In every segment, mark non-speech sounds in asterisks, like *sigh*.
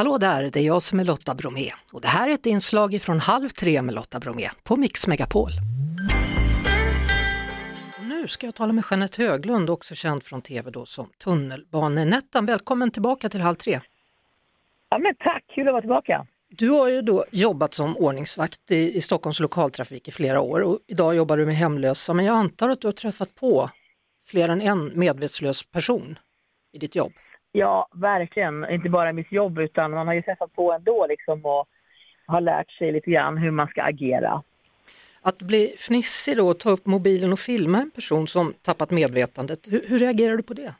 Hallå där, det är jag som är Lotta Bromé och det här är ett inslag från Halv tre med Lotta Bromé på Mix Megapol. Nu ska jag tala med Jeanette Höglund, också känd från tv då som Tunnelbanenettan. Välkommen tillbaka till Halv tre. Ja, men tack, kul att vara tillbaka. Du har ju då jobbat som ordningsvakt i, i Stockholms lokaltrafik i flera år och idag jobbar du med hemlösa, men jag antar att du har träffat på fler än en medvetslös person i ditt jobb? Ja, verkligen. Inte bara i mitt jobb, utan man har ju träffat på ändå liksom och har lärt sig lite grann hur man ska agera. Att bli fnissig då, ta upp mobilen och filma en person som tappat medvetandet, hur, hur reagerar du på det?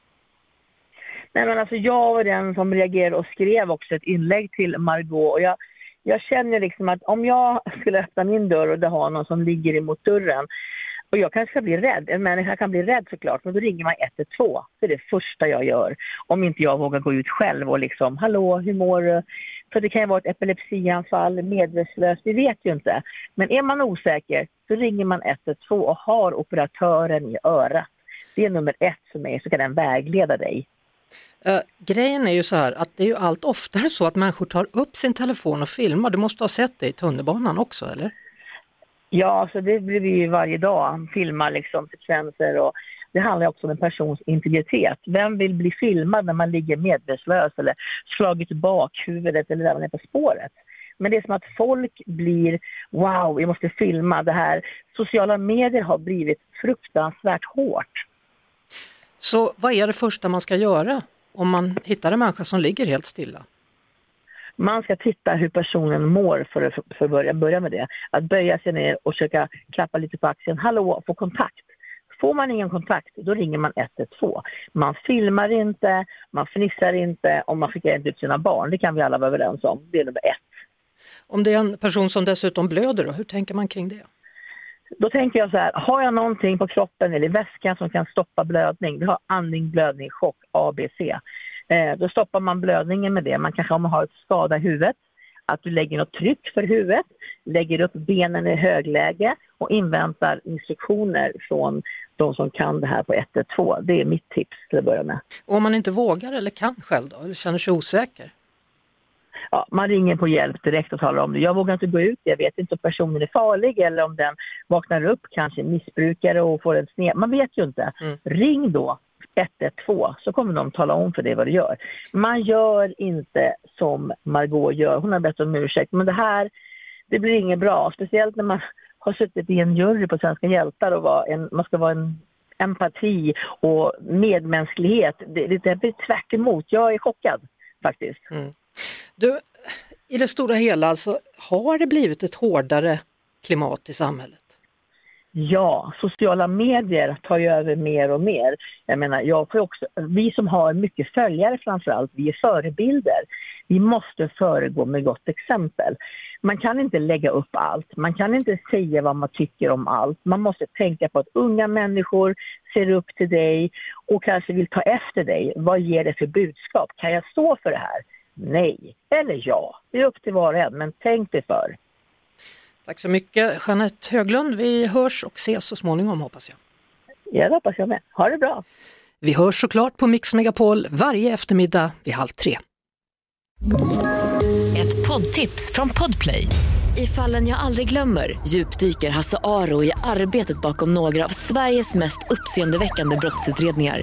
Nej, men alltså jag var den som reagerade och skrev också ett inlägg till Margot och jag, jag känner liksom att om jag skulle öppna min dörr och det har någon som ligger emot dörren och jag kanske ska bli rädd. En människa kan bli rädd såklart, men då ringer man 112. Det är det första jag gör. Om inte jag vågar gå ut själv och liksom, hallå, hur mår du? För det kan ju vara ett epilepsianfall, medvetslös, vi vet ju inte. Men är man osäker, så ringer man 112 och har operatören i örat. Det är nummer ett för mig, så kan den vägleda dig. Uh, grejen är ju så här att det är ju allt oftare så att människor tar upp sin telefon och filmar. Du måste ha sett det i tunnelbanan också, eller? Ja, så det blir vi varje dag. Filmar liksom sekvenser och det handlar också om en persons integritet. Vem vill bli filmad när man ligger medvetslös eller slagit bakhuvudet eller där man är på spåret? Men det är som att folk blir, wow, vi måste filma det här. Sociala medier har blivit fruktansvärt hårt. Så vad är det första man ska göra om man hittar en människa som ligger helt stilla? Man ska titta hur personen mår för att för börja, börja med det. Att böja sig ner och försöka klappa lite på axeln. Hallå, få kontakt. Får man ingen kontakt, då ringer man 112. Man filmar inte, man fnissar inte och man skickar inte ut sina barn. Det kan vi alla vara överens om. Det är nummer ett. Om det är en person som dessutom blöder, då, hur tänker man kring det? Då tänker jag så här, har jag någonting på kroppen eller i väskan som kan stoppa blödning, vi har andning, blödning, chock, ABC. Eh, då stoppar man blödningen med det. Man kanske om man har ett skada i huvudet, att du lägger något tryck för huvudet, lägger upp benen i högläge och inväntar instruktioner från de som kan det här på 112. Det är mitt tips till att börja med. Och om man inte vågar eller kan själv då, eller känner sig osäker? Ja, man ringer på hjälp direkt och talar om det. Jag vågar inte gå ut, jag vet inte om personen är farlig eller om den vaknar upp, kanske missbrukare och får en sned... Man vet ju inte. Mm. Ring då 112 så kommer de tala om för dig vad du gör. Man gör inte som Margot gör, hon har bett om ursäkt, men det här det blir inget bra, speciellt när man *laughs* har suttit i en jury på Svenska hjältar och var en, man ska vara en empati och medmänsklighet. Det, det blir tvärt emot. Jag är chockad faktiskt. Mm. Du, i det stora hela alltså, har det blivit ett hårdare klimat i samhället? Ja, sociala medier tar ju över mer och mer. Jag menar, jag får också, vi som har mycket följare framför allt, vi är förebilder. Vi måste föregå med gott exempel. Man kan inte lägga upp allt, man kan inte säga vad man tycker om allt. Man måste tänka på att unga människor ser upp till dig och kanske vill ta efter dig. Vad ger det för budskap? Kan jag stå för det här? Nej eller ja. Det är upp till var och en, men tänk dig för. Tack så mycket Jeanette Höglund. Vi hörs och ses så småningom hoppas jag. Ja, det hoppas jag med. Ha det bra. Vi hörs såklart på Mix Megapol varje eftermiddag vid halv tre. Ett poddtips från Podplay. I fallen jag aldrig glömmer djupdyker Hasse Aro i arbetet bakom några av Sveriges mest uppseendeväckande brottsutredningar